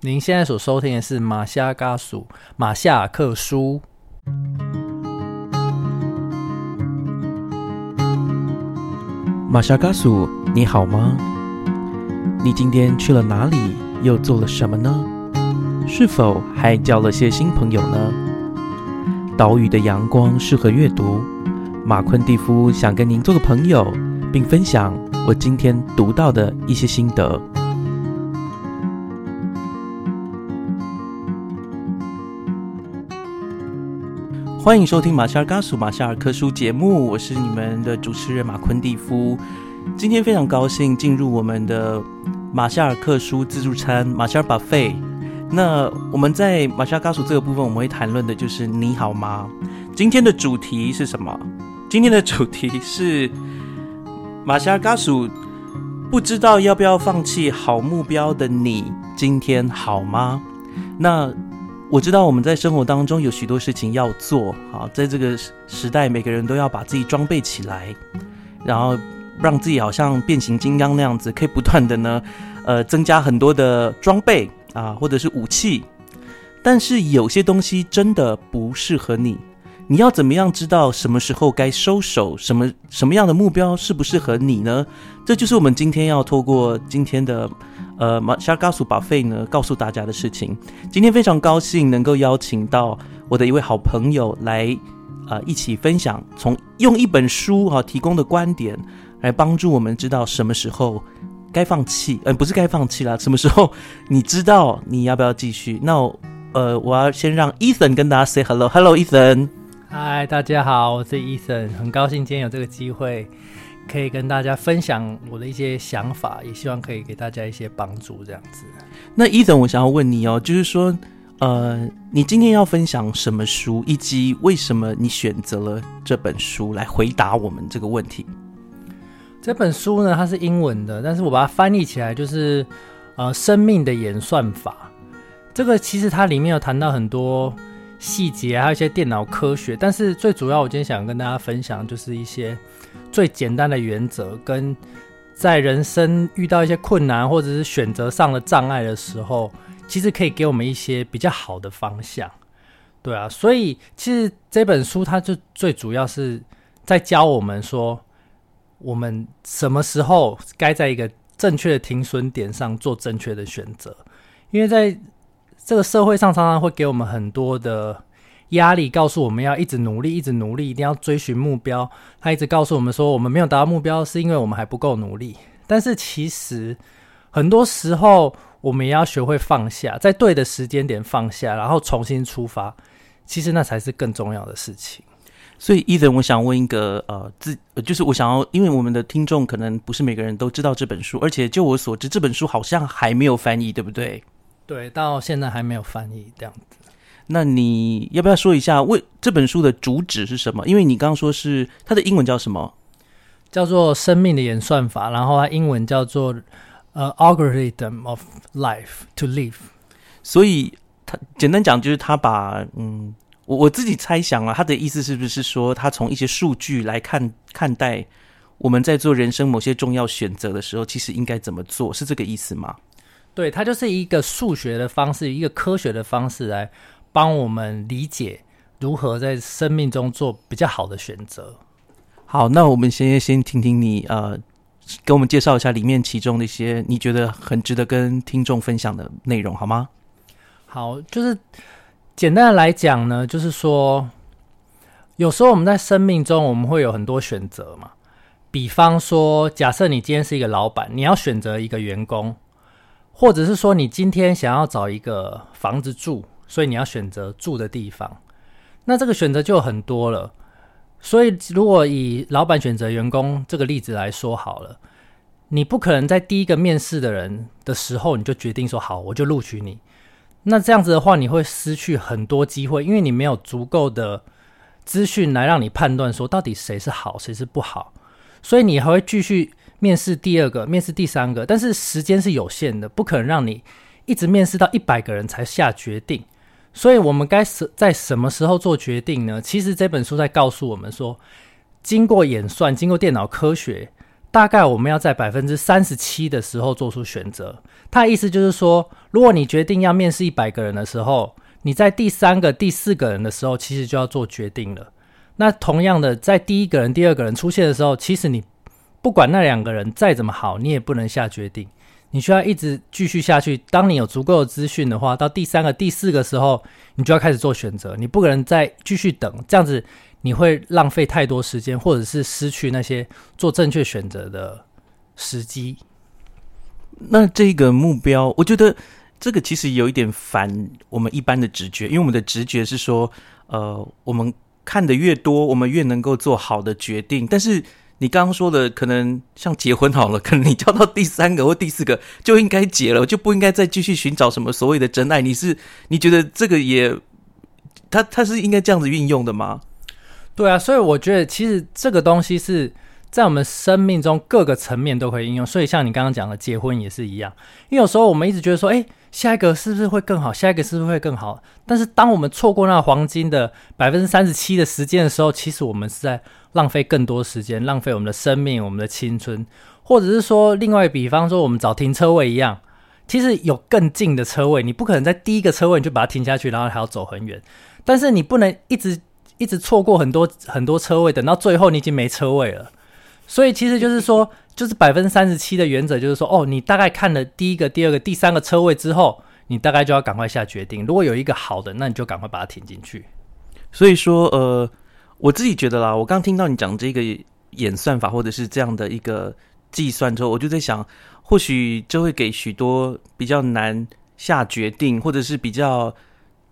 您现在所收听的是马夏嘎属马夏克书。马夏嘎属，你好吗？你今天去了哪里？又做了什么呢？是否还交了些新朋友呢？岛屿的阳光适合阅读。马昆蒂夫想跟您做个朋友，并分享我今天读到的一些心得。欢迎收听马夏尔嘎属马夏尔科书节目，我是你们的主持人马昆蒂夫。今天非常高兴进入我们的马夏尔克书自助餐马夏尔 buffet。那我们在马夏尔嘎属这个部分，我们会谈论的就是你好吗？今天的主题是什么？今天的主题是马夏尔嘎属不知道要不要放弃好目标的你，今天好吗？那我知道我们在生活当中有许多事情要做，好，在这个时代，每个人都要把自己装备起来，然后让自己好像变形金刚那样子，可以不断的呢，呃，增加很多的装备啊，或者是武器。但是有些东西真的不适合你，你要怎么样知道什么时候该收手？什么什么样的目标适不适合你呢？这就是我们今天要透过今天的。呃，马夏嘎苏巴费呢，告诉大家的事情。今天非常高兴能够邀请到我的一位好朋友来，呃，一起分享，从用一本书哈提供的观点来帮助我们知道什么时候该放弃，呃，不是该放弃啦，什么时候你知道你要不要继续？那呃，我要先让 Ethan 跟大家 say hello，Hello Ethan，嗨，大家好，我是 Ethan，很高兴今天有这个机会。可以跟大家分享我的一些想法，也希望可以给大家一些帮助。这样子，那伊森，我想要问你哦，就是说，呃，你今天要分享什么书，以及为什么你选择了这本书来回答我们这个问题？这本书呢，它是英文的，但是我把它翻译起来就是呃，生命的演算法。这个其实它里面有谈到很多细节，还有一些电脑科学，但是最主要，我今天想跟大家分享就是一些。最简单的原则，跟在人生遇到一些困难或者是选择上的障碍的时候，其实可以给我们一些比较好的方向，对啊。所以其实这本书它就最主要是在教我们说，我们什么时候该在一个正确的停损点上做正确的选择，因为在这个社会上常常会给我们很多的。压力告诉我们要一直努力，一直努力，一定要追寻目标。他一直告诉我们说，我们没有达到目标，是因为我们还不够努力。但是其实很多时候，我们也要学会放下，在对的时间点放下，然后重新出发。其实那才是更重要的事情。所以，伊森，我想问一个呃，自就是我想要，因为我们的听众可能不是每个人都知道这本书，而且就我所知，这本书好像还没有翻译，对不对？对，到现在还没有翻译这样子。那你要不要说一下为这本书的主旨是什么？因为你刚刚说是它的英文叫什么？叫做生命的演算法，然后它英文叫做呃 algorithm of life to live。所以它简单讲就是他把嗯，我我自己猜想啊，他的意思是不是说他从一些数据来看看待我们在做人生某些重要选择的时候，其实应该怎么做？是这个意思吗？对，它就是一个数学的方式，一个科学的方式来。帮我们理解如何在生命中做比较好的选择。好，那我们先先听听你呃，给我们介绍一下里面其中的一些你觉得很值得跟听众分享的内容，好吗？好，就是简单的来讲呢，就是说，有时候我们在生命中我们会有很多选择嘛。比方说，假设你今天是一个老板，你要选择一个员工，或者是说你今天想要找一个房子住。所以你要选择住的地方，那这个选择就很多了。所以如果以老板选择员工这个例子来说好了，你不可能在第一个面试的人的时候你就决定说好，我就录取你。那这样子的话，你会失去很多机会，因为你没有足够的资讯来让你判断说到底谁是好，谁是不好。所以你还会继续面试第二个，面试第三个，但是时间是有限的，不可能让你一直面试到一百个人才下决定。所以，我们该是在什么时候做决定呢？其实这本书在告诉我们说，经过演算，经过电脑科学，大概我们要在百分之三十七的时候做出选择。他的意思就是说，如果你决定要面试一百个人的时候，你在第三个、第四个人的时候，其实就要做决定了。那同样的，在第一个人、第二个人出现的时候，其实你不管那两个人再怎么好，你也不能下决定。你需要一直继续下去。当你有足够的资讯的话，到第三个、第四个时候，你就要开始做选择。你不可能再继续等，这样子你会浪费太多时间，或者是失去那些做正确选择的时机。那这个目标，我觉得这个其实有一点反我们一般的直觉，因为我们的直觉是说，呃，我们看的越多，我们越能够做好的决定。但是你刚刚说的，可能像结婚好了，可能你交到第三个或第四个就应该结了，就不应该再继续寻找什么所谓的真爱。你是你觉得这个也，他他是应该这样子运用的吗？对啊，所以我觉得其实这个东西是。在我们生命中各个层面都可以应用，所以像你刚刚讲的结婚也是一样。因为有时候我们一直觉得说，哎，下一个是不是会更好？下一个是不是会更好？但是当我们错过那黄金的百分之三十七的时间的时候，其实我们是在浪费更多时间，浪费我们的生命、我们的青春，或者是说，另外比方说我们找停车位一样，其实有更近的车位，你不可能在第一个车位你就把它停下去，然后还要走很远。但是你不能一直一直错过很多很多车位，等到最后你已经没车位了。所以其实就是说，就是百分之三十七的原则，就是说，哦，你大概看了第一个、第二个、第三个车位之后，你大概就要赶快下决定。如果有一个好的，那你就赶快把它填进去。所以说，呃，我自己觉得啦，我刚听到你讲这个演算法或者是这样的一个计算之后，我就在想，或许就会给许多比较难下决定，或者是比较。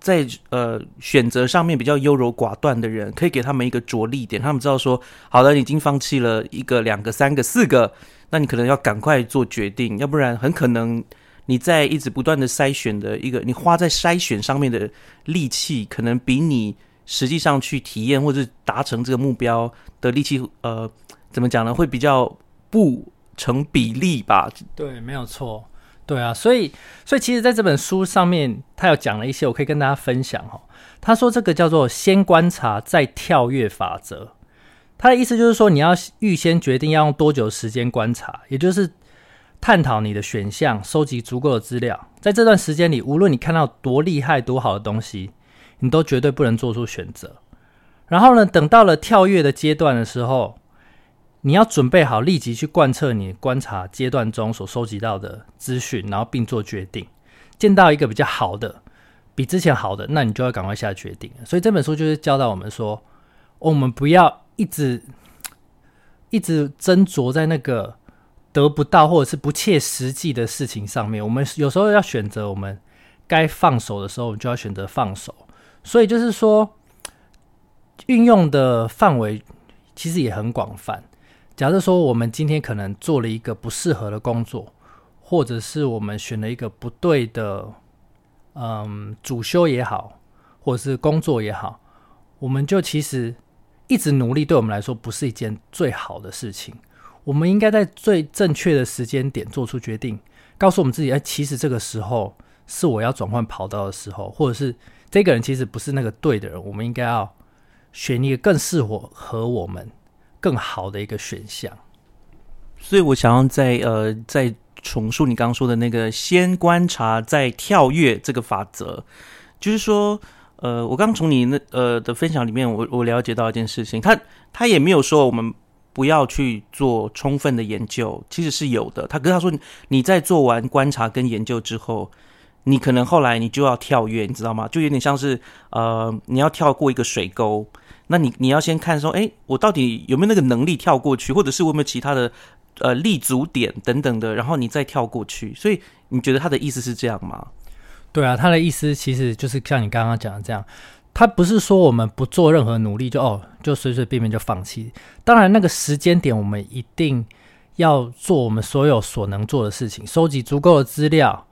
在呃选择上面比较优柔寡断的人，可以给他们一个着力点，他们知道说，好了，已经放弃了一个、两个、三个、四个，那你可能要赶快做决定，要不然很可能你在一直不断的筛选的一个，你花在筛选上面的力气，可能比你实际上去体验或者达成这个目标的力气，呃，怎么讲呢？会比较不成比例吧？对，没有错。对啊，所以所以其实在这本书上面，他有讲了一些，我可以跟大家分享哈。他说这个叫做“先观察再跳跃法则”，他的意思就是说，你要预先决定要用多久时间观察，也就是探讨你的选项，收集足够的资料。在这段时间里，无论你看到多厉害、多好的东西，你都绝对不能做出选择。然后呢，等到了跳跃的阶段的时候。你要准备好，立即去贯彻你观察阶段中所收集到的资讯，然后并做决定。见到一个比较好的，比之前好的，那你就要赶快下决定。所以这本书就是教导我们说，我们不要一直一直斟酌在那个得不到或者是不切实际的事情上面。我们有时候要选择，我们该放手的时候，我们就要选择放手。所以就是说，运用的范围其实也很广泛。假设说我们今天可能做了一个不适合的工作，或者是我们选了一个不对的，嗯，主修也好，或者是工作也好，我们就其实一直努力，对我们来说不是一件最好的事情。我们应该在最正确的时间点做出决定，告诉我们自己：哎，其实这个时候是我要转换跑道的时候，或者是这个人其实不是那个对的人，我们应该要选一个更适合和我们。更好的一个选项，所以我想要再呃再重述你刚刚说的那个先观察再跳跃这个法则，就是说呃我刚从你那呃的分享里面，我我了解到一件事情，他他也没有说我们不要去做充分的研究，其实是有的。他跟他说你在做完观察跟研究之后，你可能后来你就要跳跃，你知道吗？就有点像是呃你要跳过一个水沟。那你你要先看说，哎，我到底有没有那个能力跳过去，或者是我有没有其他的呃立足点等等的，然后你再跳过去。所以你觉得他的意思是这样吗？对啊，他的意思其实就是像你刚刚讲的这样，他不是说我们不做任何努力就哦就随随便便就放弃。当然那个时间点我们一定要做我们所有所能做的事情，收集足够的资料，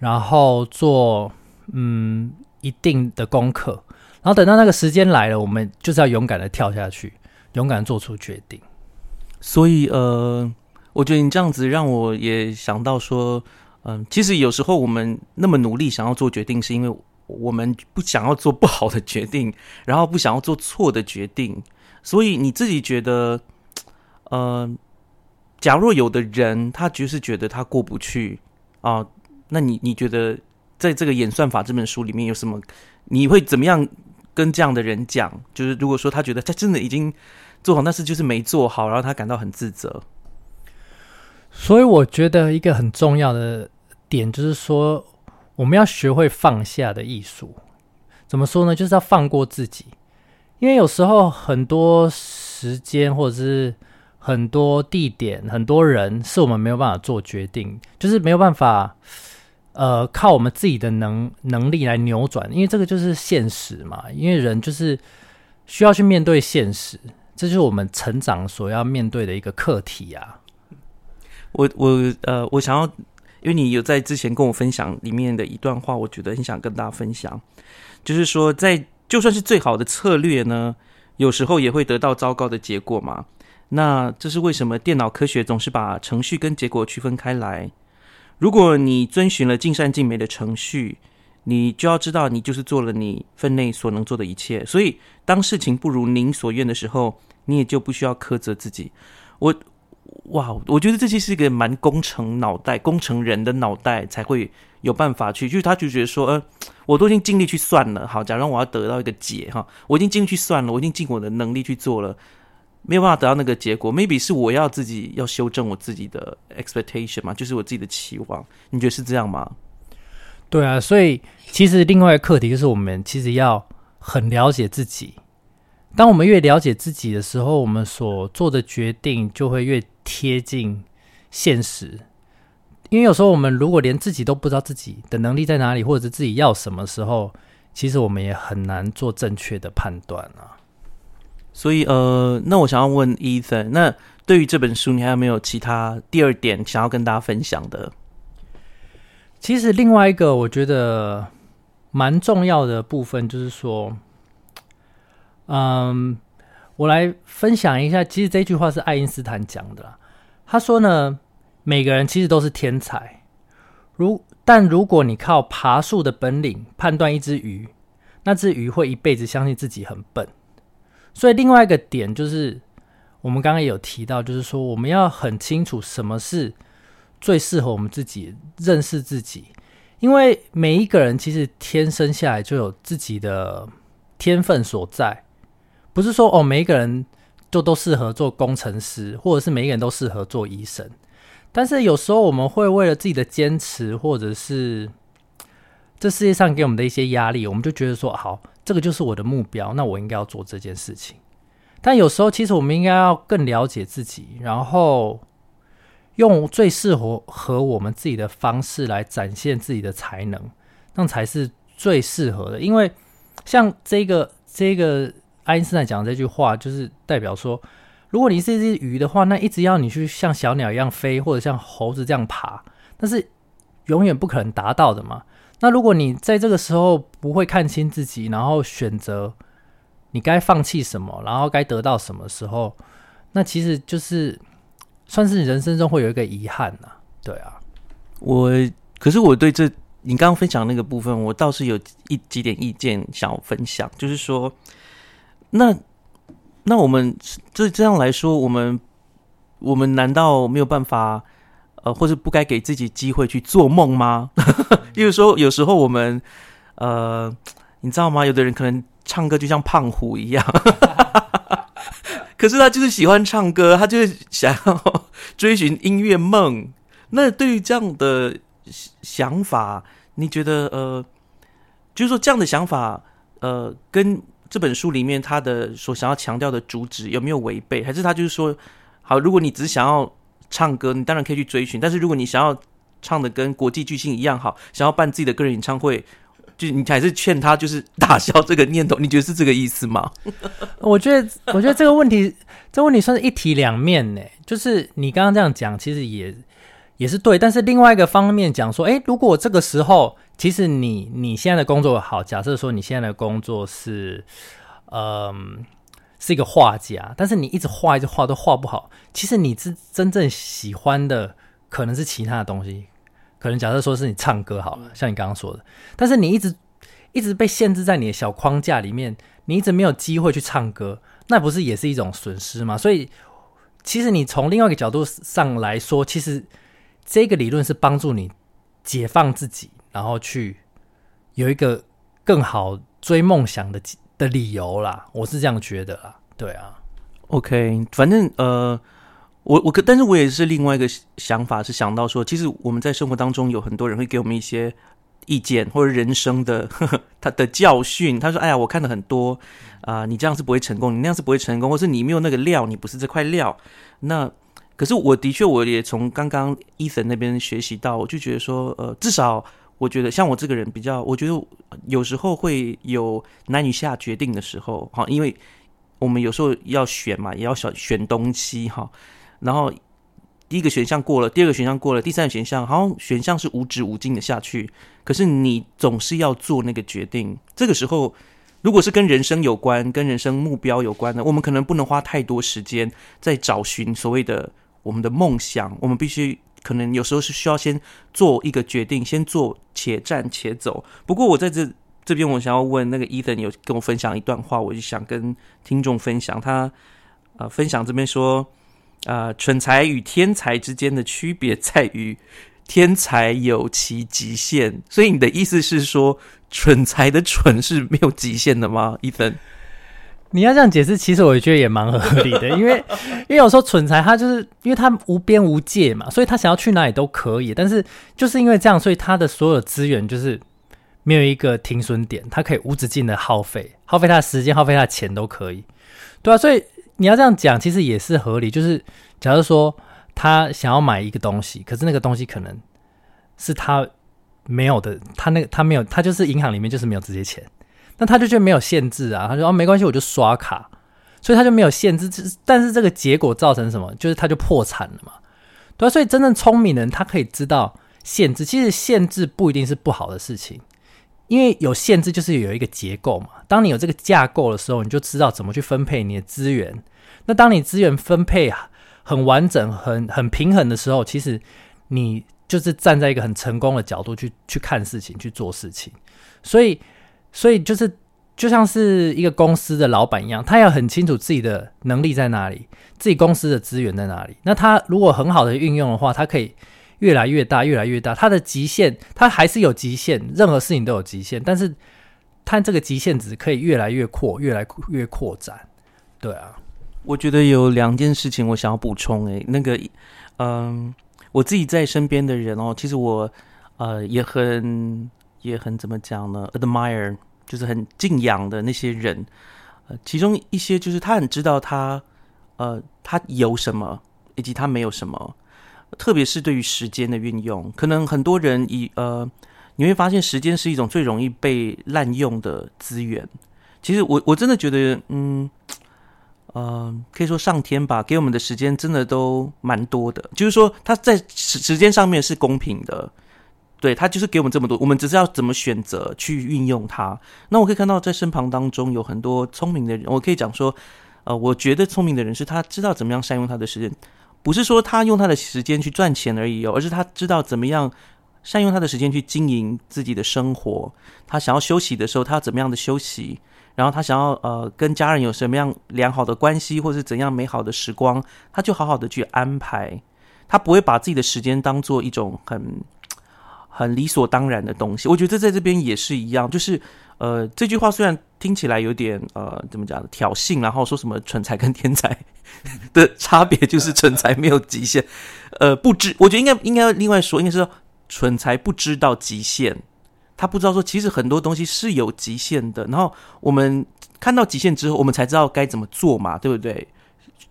然后做嗯一定的功课。然后等到那个时间来了，我们就是要勇敢的跳下去，勇敢做出决定。所以，呃，我觉得你这样子让我也想到说，嗯，其实有时候我们那么努力想要做决定，是因为我们不想要做不好的决定，然后不想要做错的决定。所以你自己觉得，呃，假若有的人他就是觉得他过不去啊，那你你觉得在这个演算法这本书里面有什么？你会怎么样跟这样的人讲？就是如果说他觉得他真的已经做好，但是就是没做好，然后他感到很自责。所以我觉得一个很重要的点就是说，我们要学会放下的艺术。怎么说呢？就是要放过自己，因为有时候很多时间或者是很多地点、很多人，是我们没有办法做决定，就是没有办法，呃，靠我们自己的能能力来扭转。因为这个就是现实嘛。因为人就是需要去面对现实，这就是我们成长所要面对的一个课题啊。我我呃，我想要，因为你有在之前跟我分享里面的一段话，我觉得很想跟大家分享。就是说，在就算是最好的策略呢，有时候也会得到糟糕的结果嘛。那这是为什么？电脑科学总是把程序跟结果区分开来。如果你遵循了尽善尽美的程序，你就要知道，你就是做了你分内所能做的一切。所以，当事情不如您所愿的时候，你也就不需要苛责自己。我。哇，我觉得这其实是一个蛮工程脑袋、工程人的脑袋才会有办法去，就是他就觉得说，呃，我都已经尽力去算了，好，假如我要得到一个解，哈，我已经尽力去算了，我已经尽我的能力去做了，没有办法得到那个结果，maybe 是我要自己要修正我自己的 expectation 嘛，就是我自己的期望，你觉得是这样吗？对啊，所以其实另外一个课题就是我们其实要很了解自己。当我们越了解自己的时候，我们所做的决定就会越贴近现实。因为有时候我们如果连自己都不知道自己的能力在哪里，或者是自己要什么时候，其实我们也很难做正确的判断啊。所以，呃，那我想要问 Ethan，那对于这本书，你还有没有其他第二点想要跟大家分享的？其实另外一个我觉得蛮重要的部分，就是说。嗯，我来分享一下。其实这句话是爱因斯坦讲的啦。他说呢，每个人其实都是天才。如但如果你靠爬树的本领判断一只鱼，那只鱼会一辈子相信自己很笨。所以另外一个点就是，我们刚刚有提到，就是说我们要很清楚什么是最适合我们自己，认识自己。因为每一个人其实天生下来就有自己的天分所在。不是说哦，每一个人就都适合做工程师，或者是每一个人都适合做医生。但是有时候我们会为了自己的坚持，或者是这世界上给我们的一些压力，我们就觉得说，好，这个就是我的目标，那我应该要做这件事情。但有时候，其实我们应该要更了解自己，然后用最适合和我们自己的方式来展现自己的才能，那才是最适合的。因为像这个这个。爱因斯坦讲的这句话，就是代表说，如果你是一只鱼的话，那一直要你去像小鸟一样飞，或者像猴子这样爬，那是永远不可能达到的嘛。那如果你在这个时候不会看清自己，然后选择你该放弃什么，然后该得到什么时候，那其实就是算是你人生中会有一个遗憾呐。对啊，我可是我对这你刚刚分享那个部分，我倒是有一几点意见想要分享，就是说。那那我们这这样来说，我们我们难道没有办法呃，或者不该给自己机会去做梦吗？因为说有时候我们呃，你知道吗？有的人可能唱歌就像胖虎一样，可是他就是喜欢唱歌，他就是想要追寻音乐梦。那对于这样的想法，你觉得呃，就是说这样的想法呃，跟这本书里面，他的所想要强调的主旨有没有违背？还是他就是说，好，如果你只想要唱歌，你当然可以去追寻；但是如果你想要唱的跟国际巨星一样好，想要办自己的个人演唱会，就你还是劝他就是打消这个念头。你觉得是这个意思吗？我觉得，我觉得这个问题，这问题算是一体两面呢。就是你刚刚这样讲，其实也也是对，但是另外一个方面讲说，哎，如果这个时候。其实你你现在的工作好，假设说你现在的工作是，嗯，是一个画家，但是你一直画一直画都画不好。其实你真真正喜欢的可能是其他的东西，可能假设说是你唱歌好了，像你刚刚说的，但是你一直一直被限制在你的小框架里面，你一直没有机会去唱歌，那不是也是一种损失吗？所以其实你从另外一个角度上来说，其实这个理论是帮助你解放自己，然后去有一个更好追梦想的的理由啦。我是这样觉得啦，对啊。OK，反正呃，我我可，但是我也是另外一个想法，是想到说，其实我们在生活当中有很多人会给我们一些意见或者人生的呵呵 他的教训。他说：“哎呀，我看了很多啊，你这样是不会成功，你那样是不会成功，或是你没有那个料，你不是这块料。”那可是我的确，我也从刚刚伊森那边学习到，我就觉得说，呃，至少我觉得像我这个人比较，我觉得有时候会有难以下决定的时候，哈，因为。我们有时候要选嘛，也要选选东西哈。然后第一个选项过了，第二个选项过了，第三个选项好像选项是无止无尽的下去。可是你总是要做那个决定。这个时候，如果是跟人生有关、跟人生目标有关的，我们可能不能花太多时间在找寻所谓的我们的梦想。我们必须可能有时候是需要先做一个决定，先做且战且走。不过我在这。这边我想要问那个伊森，有跟我分享一段话，我就想跟听众分享。他呃分享这边说，啊，蠢才与天才之间的区别在于，天才有其极限。所以你的意思是说，蠢才的蠢是没有极限的吗？伊森，你要这样解释，其实我觉得也蛮合理的，因为因为有时候蠢材他就是因为他无边无界嘛，所以他想要去哪里都可以。但是就是因为这样，所以他的所有资源就是。没有一个停损点，他可以无止境的耗费，耗费他的时间，耗费他的钱都可以，对啊，所以你要这样讲，其实也是合理。就是假如说他想要买一个东西，可是那个东西可能是他没有的，他那个他没有，他就是银行里面就是没有这些钱，那他就觉得没有限制啊，他说哦没关系，我就刷卡，所以他就没有限制。但是这个结果造成什么？就是他就破产了嘛，对啊。所以真正聪明的人，他可以知道限制，其实限制不一定是不好的事情。因为有限制，就是有一个结构嘛。当你有这个架构的时候，你就知道怎么去分配你的资源。那当你资源分配很完整、很很平衡的时候，其实你就是站在一个很成功的角度去去看事情、去做事情。所以，所以就是就像是一个公司的老板一样，他要很清楚自己的能力在哪里，自己公司的资源在哪里。那他如果很好的运用的话，他可以。越来越大，越来越大，它的极限，它还是有极限，任何事情都有极限，但是它这个极限值可以越来越扩，越来越扩展。对啊，我觉得有两件事情我想要补充。诶，那个，嗯，我自己在身边的人哦，其实我呃也很也很怎么讲呢？admire 就是很敬仰的那些人，呃，其中一些就是他很知道他呃他有什么，以及他没有什么。特别是对于时间的运用，可能很多人以呃，你会发现时间是一种最容易被滥用的资源。其实我我真的觉得，嗯，呃，可以说上天吧，给我们的时间真的都蛮多的。就是说，他在时时间上面是公平的，对他就是给我们这么多，我们只是要怎么选择去运用它。那我可以看到在身旁当中有很多聪明的人，我可以讲说，呃，我觉得聪明的人是他知道怎么样善用他的时间。不是说他用他的时间去赚钱而已哦，而是他知道怎么样善用他的时间去经营自己的生活。他想要休息的时候，他要怎么样的休息？然后他想要呃跟家人有什么样良好的关系，或是怎样美好的时光，他就好好的去安排。他不会把自己的时间当做一种很很理所当然的东西。我觉得在这边也是一样，就是呃这句话虽然听起来有点呃怎么讲挑衅，然后说什么蠢才跟天才。的差别就是 蠢才没有极限，呃，不知我觉得应该应该另外说，应该是说蠢才不知道极限，他不知道说其实很多东西是有极限的，然后我们看到极限之后，我们才知道该怎么做嘛，对不对？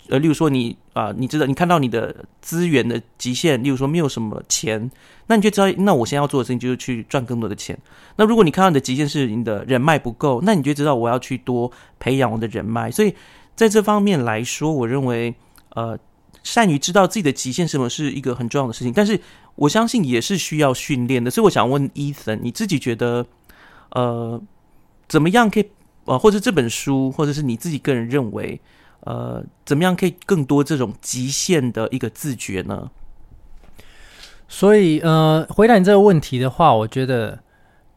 呃，例如说你啊，你知道你看到你的资源的极限，例如说没有什么钱，那你就知道，那我现在要做的事情就是去赚更多的钱。那如果你看到你的极限是你的人脉不够，那你就知道我要去多培养我的人脉，所以。在这方面来说，我认为，呃，善于知道自己的极限什么是一个很重要的事情。但是，我相信也是需要训练的。所以，我想问伊森，你自己觉得，呃，怎么样可以，呃，或者这本书，或者是你自己个人认为，呃，怎么样可以更多这种极限的一个自觉呢？所以，呃，回答你这个问题的话，我觉得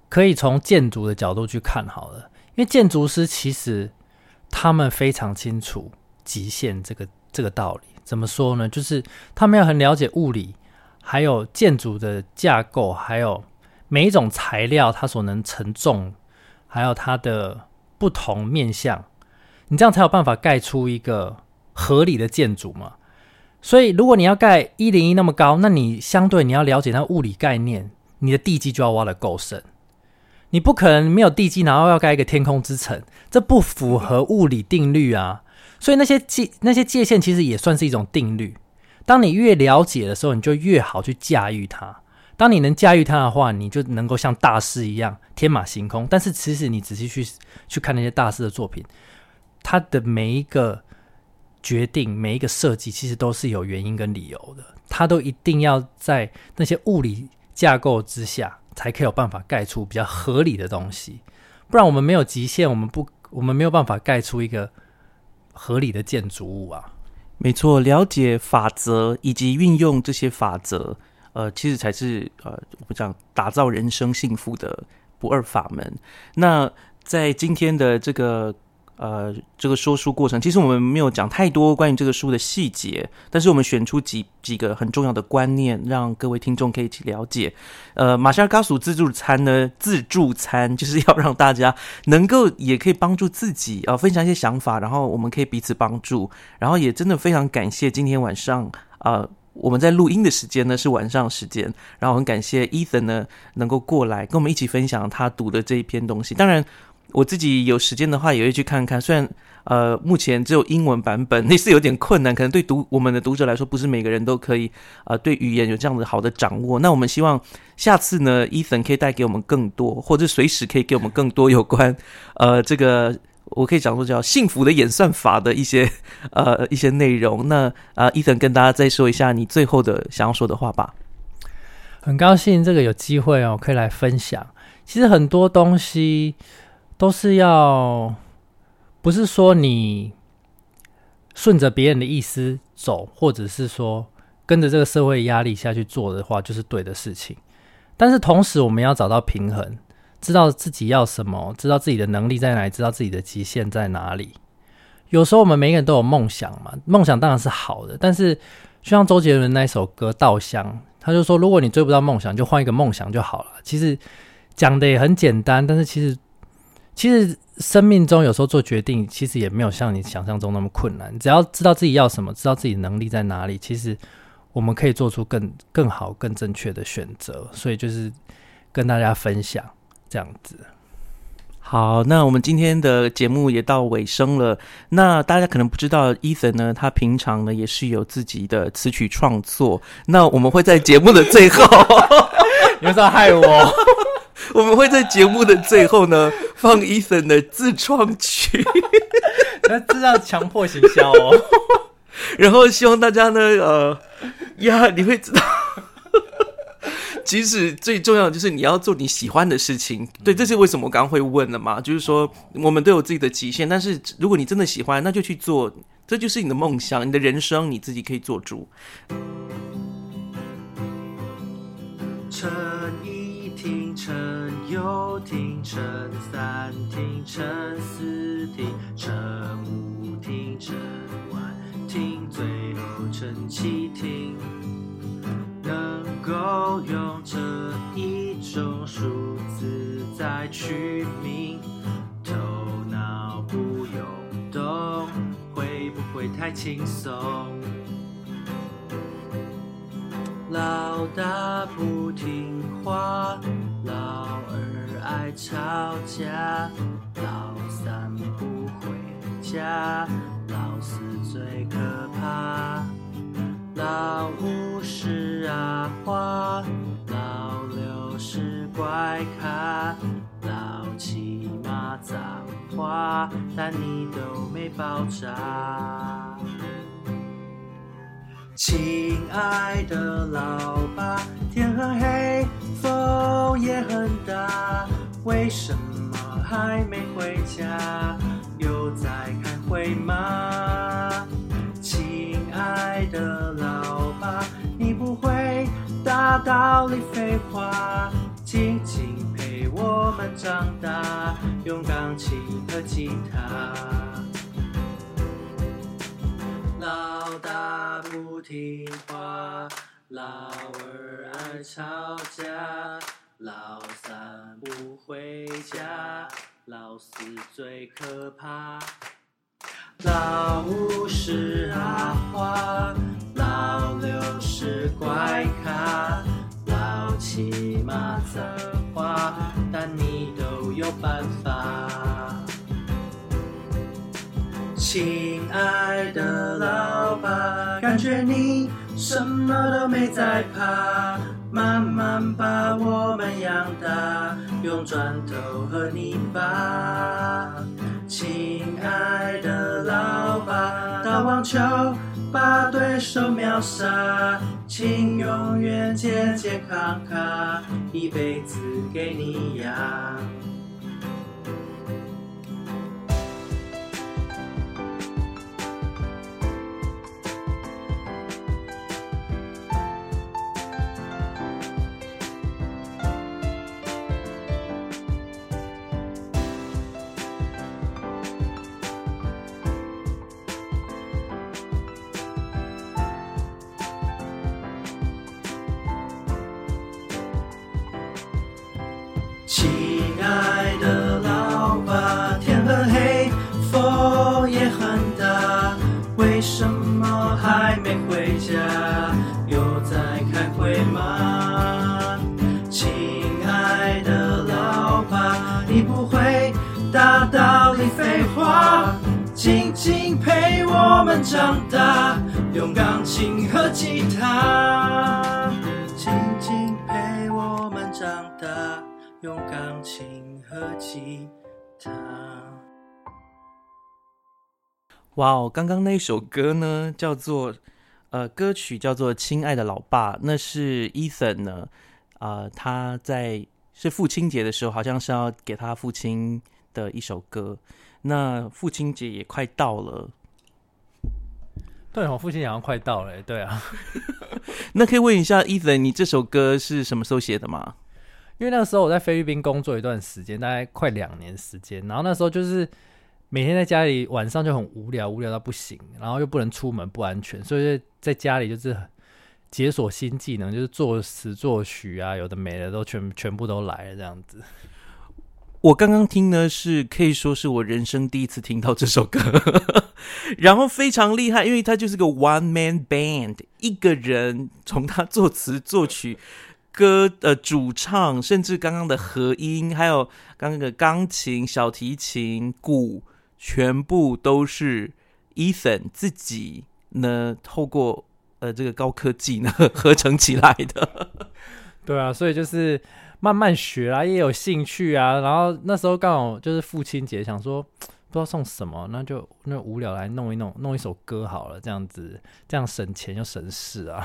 可以从建筑的角度去看好了，因为建筑师其实。他们非常清楚极限这个这个道理。怎么说呢？就是他们要很了解物理，还有建筑的架构，还有每一种材料它所能承重，还有它的不同面向，你这样才有办法盖出一个合理的建筑嘛。所以，如果你要盖一零一那么高，那你相对你要了解那物理概念，你的地基就要挖得够深。你不可能没有地基，然后要盖一个天空之城，这不符合物理定律啊。所以那些界那些界限其实也算是一种定律。当你越了解的时候，你就越好去驾驭它。当你能驾驭它的话，你就能够像大师一样天马行空。但是其实你仔细去去看那些大师的作品，他的每一个。决定每一个设计其实都是有原因跟理由的，它都一定要在那些物理架构之下，才可以有办法盖出比较合理的东西。不然我们没有极限，我们不，我们没有办法盖出一个合理的建筑物啊。没错，了解法则以及运用这些法则，呃，其实才是呃，我们讲打造人生幸福的不二法门。那在今天的这个。呃，这个说书过程，其实我们没有讲太多关于这个书的细节，但是我们选出几几个很重要的观念，让各位听众可以去了解。呃，马夏尔嘎苏自助餐呢，自助餐就是要让大家能够也可以帮助自己啊，分享一些想法，然后我们可以彼此帮助，然后也真的非常感谢今天晚上啊，我们在录音的时间呢是晚上时间，然后很感谢 Ethan 呢能够过来跟我们一起分享他读的这一篇东西，当然。我自己有时间的话，也会去看看。虽然呃，目前只有英文版本，那是有点困难，可能对读我们的读者来说，不是每个人都可以呃，对语言有这样子好的掌握。那我们希望下次呢，Ethan 可以带给我们更多，或者随时可以给我们更多有关 呃，这个我可以讲说叫幸福的演算法的一些 呃一些内容。那啊，Ethan 跟大家再说一下你最后的想要说的话吧。很高兴这个有机会哦，可以来分享。其实很多东西。都是要，不是说你顺着别人的意思走，或者是说跟着这个社会压力下去做的话，就是对的事情。但是同时，我们要找到平衡，知道自己要什么，知道自己的能力在哪里，知道自己的极限在哪里。有时候我们每个人都有梦想嘛，梦想当然是好的，但是就像周杰伦那首歌《稻香》，他就说，如果你追不到梦想，就换一个梦想就好了。其实讲的也很简单，但是其实。其实生命中有时候做决定，其实也没有像你想象中那么困难。只要知道自己要什么，知道自己能力在哪里，其实我们可以做出更更好、更正确的选择。所以就是跟大家分享这样子。好，那我们今天的节目也到尾声了。那大家可能不知道，Ethan 呢，他平常呢也是有自己的词曲创作。那我们会在节目的最后，你们在害我。我们会在节目的最后呢放 Ethan 的自创曲，那这叫强迫行销哦。然后希望大家呢，呃，呀，你会知道，其实最重要的就是你要做你喜欢的事情。对，这是为什么我刚刚会问的嘛？就是说我们都有自己的极限，但是如果你真的喜欢，那就去做，这就是你的梦想，你的人生你自己可以做主。又停成三停成四停成五停成完停最后成七停，能够用这一种数字再取名，头脑不用动，会不会太轻松？老大不听话。吵架，老三不回家，老四最可怕，老五是阿花，老六是怪咖，老七骂脏话，但你都没爆炸。亲爱的老爸，天很黑，风也很大，为什么还没回家？又在开会吗？亲爱的老爸，你不会大道理废话，静静陪我们长大，用钢琴和吉他。老。大不听话，老二爱吵架，老三不回家，老四最可怕。老五是阿花，老六是怪咖，老七骂脏话，但你都有办法。亲爱的老爸，感觉你什么都没在怕，慢慢把我们养大，用砖头和泥巴。亲爱的老爸，打网球把对手秒杀，请永远健健康康，一辈子给你养。我们长大，用钢琴和吉他，静静陪我们长大。用钢琴和吉他。哇哦，刚刚那首歌呢，叫做呃，歌曲叫做《亲爱的老爸》，那是 Ethan 呢，啊，他在是父亲节的时候，好像是要给他父亲的一首歌。那父亲节也快到了，对，我父亲节好像快到了，对啊。那可以问一下 Ethan，你这首歌是什么时候写的吗？因为那个时候我在菲律宾工作一段时间，大概快两年时间，然后那时候就是每天在家里晚上就很无聊，无聊到不行，然后又不能出门，不安全，所以在家里就是解锁新技能，就是作词作曲啊，有的没的都全全部都来了这样子。我刚刚听呢，是可以说是我人生第一次听到这首歌，然后非常厉害，因为他就是个 one man band，一个人从他作词作曲。歌的主唱，甚至刚刚的和音，还有刚刚的钢琴、小提琴、鼓，全部都是 Ethan 自己呢，透过呃这个高科技呢 合成起来的。对啊，所以就是慢慢学啦，也有兴趣啊。然后那时候刚好就是父亲节，想说 不知道送什么，那就那无聊来弄一弄，弄一首歌好了，这样子这样省钱又省事啊。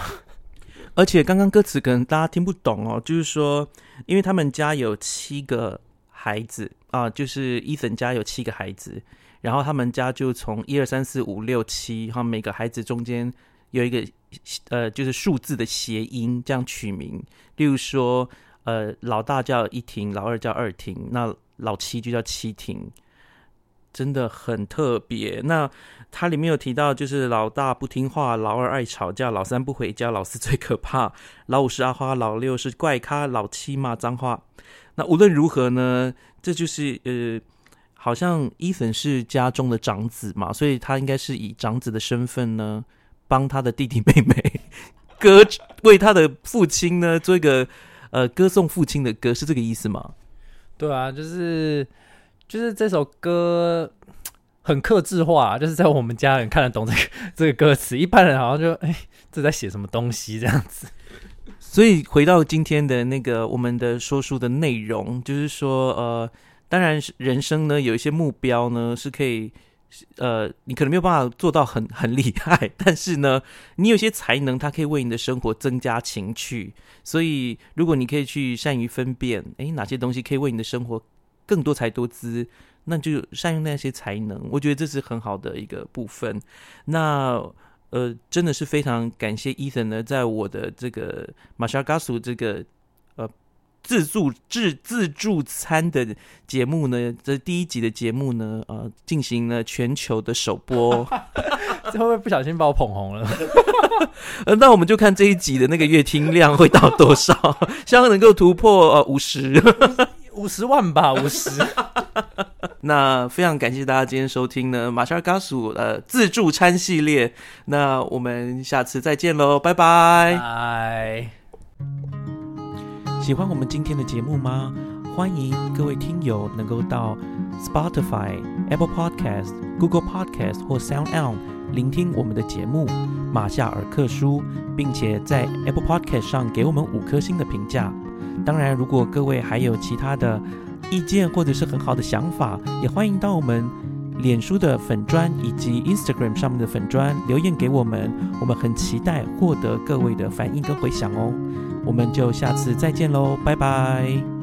而且刚刚歌词可能大家听不懂哦，就是说，因为他们家有七个孩子啊，就是伊森家有七个孩子，然后他们家就从一二三四五六七，哈，每个孩子中间有一个呃，就是数字的谐音，这样取名。例如说，呃，老大叫一婷，老二叫二婷，那老七就叫七婷。真的很特别。那它里面有提到，就是老大不听话，老二爱吵架，老三不回家，老四最可怕，老五是阿花，老六是怪咖，老七骂脏话。那无论如何呢，这就是呃，好像伊森是家中的长子嘛，所以他应该是以长子的身份呢，帮他的弟弟妹妹哥，为他的父亲呢做一个呃歌颂父亲的歌，是这个意思吗？对啊，就是。就是这首歌很克制化，就是在我们家人看得懂这个 这个歌词，一般人好像就 哎，这在写什么东西这样子。所以回到今天的那个我们的说书的内容，就是说呃，当然人生呢有一些目标呢是可以呃，你可能没有办法做到很很厉害，但是呢，你有些才能，它可以为你的生活增加情趣。所以如果你可以去善于分辨，哎，哪些东西可以为你的生活。更多才多姿，那就善用那些才能，我觉得这是很好的一个部分。那呃，真的是非常感谢伊森呢，在我的这个马莎嘎苏这个呃自助自自助餐的节目呢，这第一集的节目呢，呃，进行了全球的首播。这会不会不小心把我捧红了？呃，那我们就看这一集的那个月听量会到多少，希望能够突破呃五十。五十万吧，五十。那非常感谢大家今天收听呢，马尔嘎属呃自助餐系列。那我们下次再见喽，拜拜。拜。喜欢我们今天的节目吗？欢迎各位听友能够到 Spotify、Apple Podcast、Google Podcast 或 Sound On 聆听我们的节目《马夏尔克书》，并且在 Apple Podcast 上给我们五颗星的评价。当然，如果各位还有其他的意见或者是很好的想法，也欢迎到我们脸书的粉砖以及 Instagram 上面的粉砖留言给我们，我们很期待获得各位的反应跟回响哦。我们就下次再见喽，拜拜。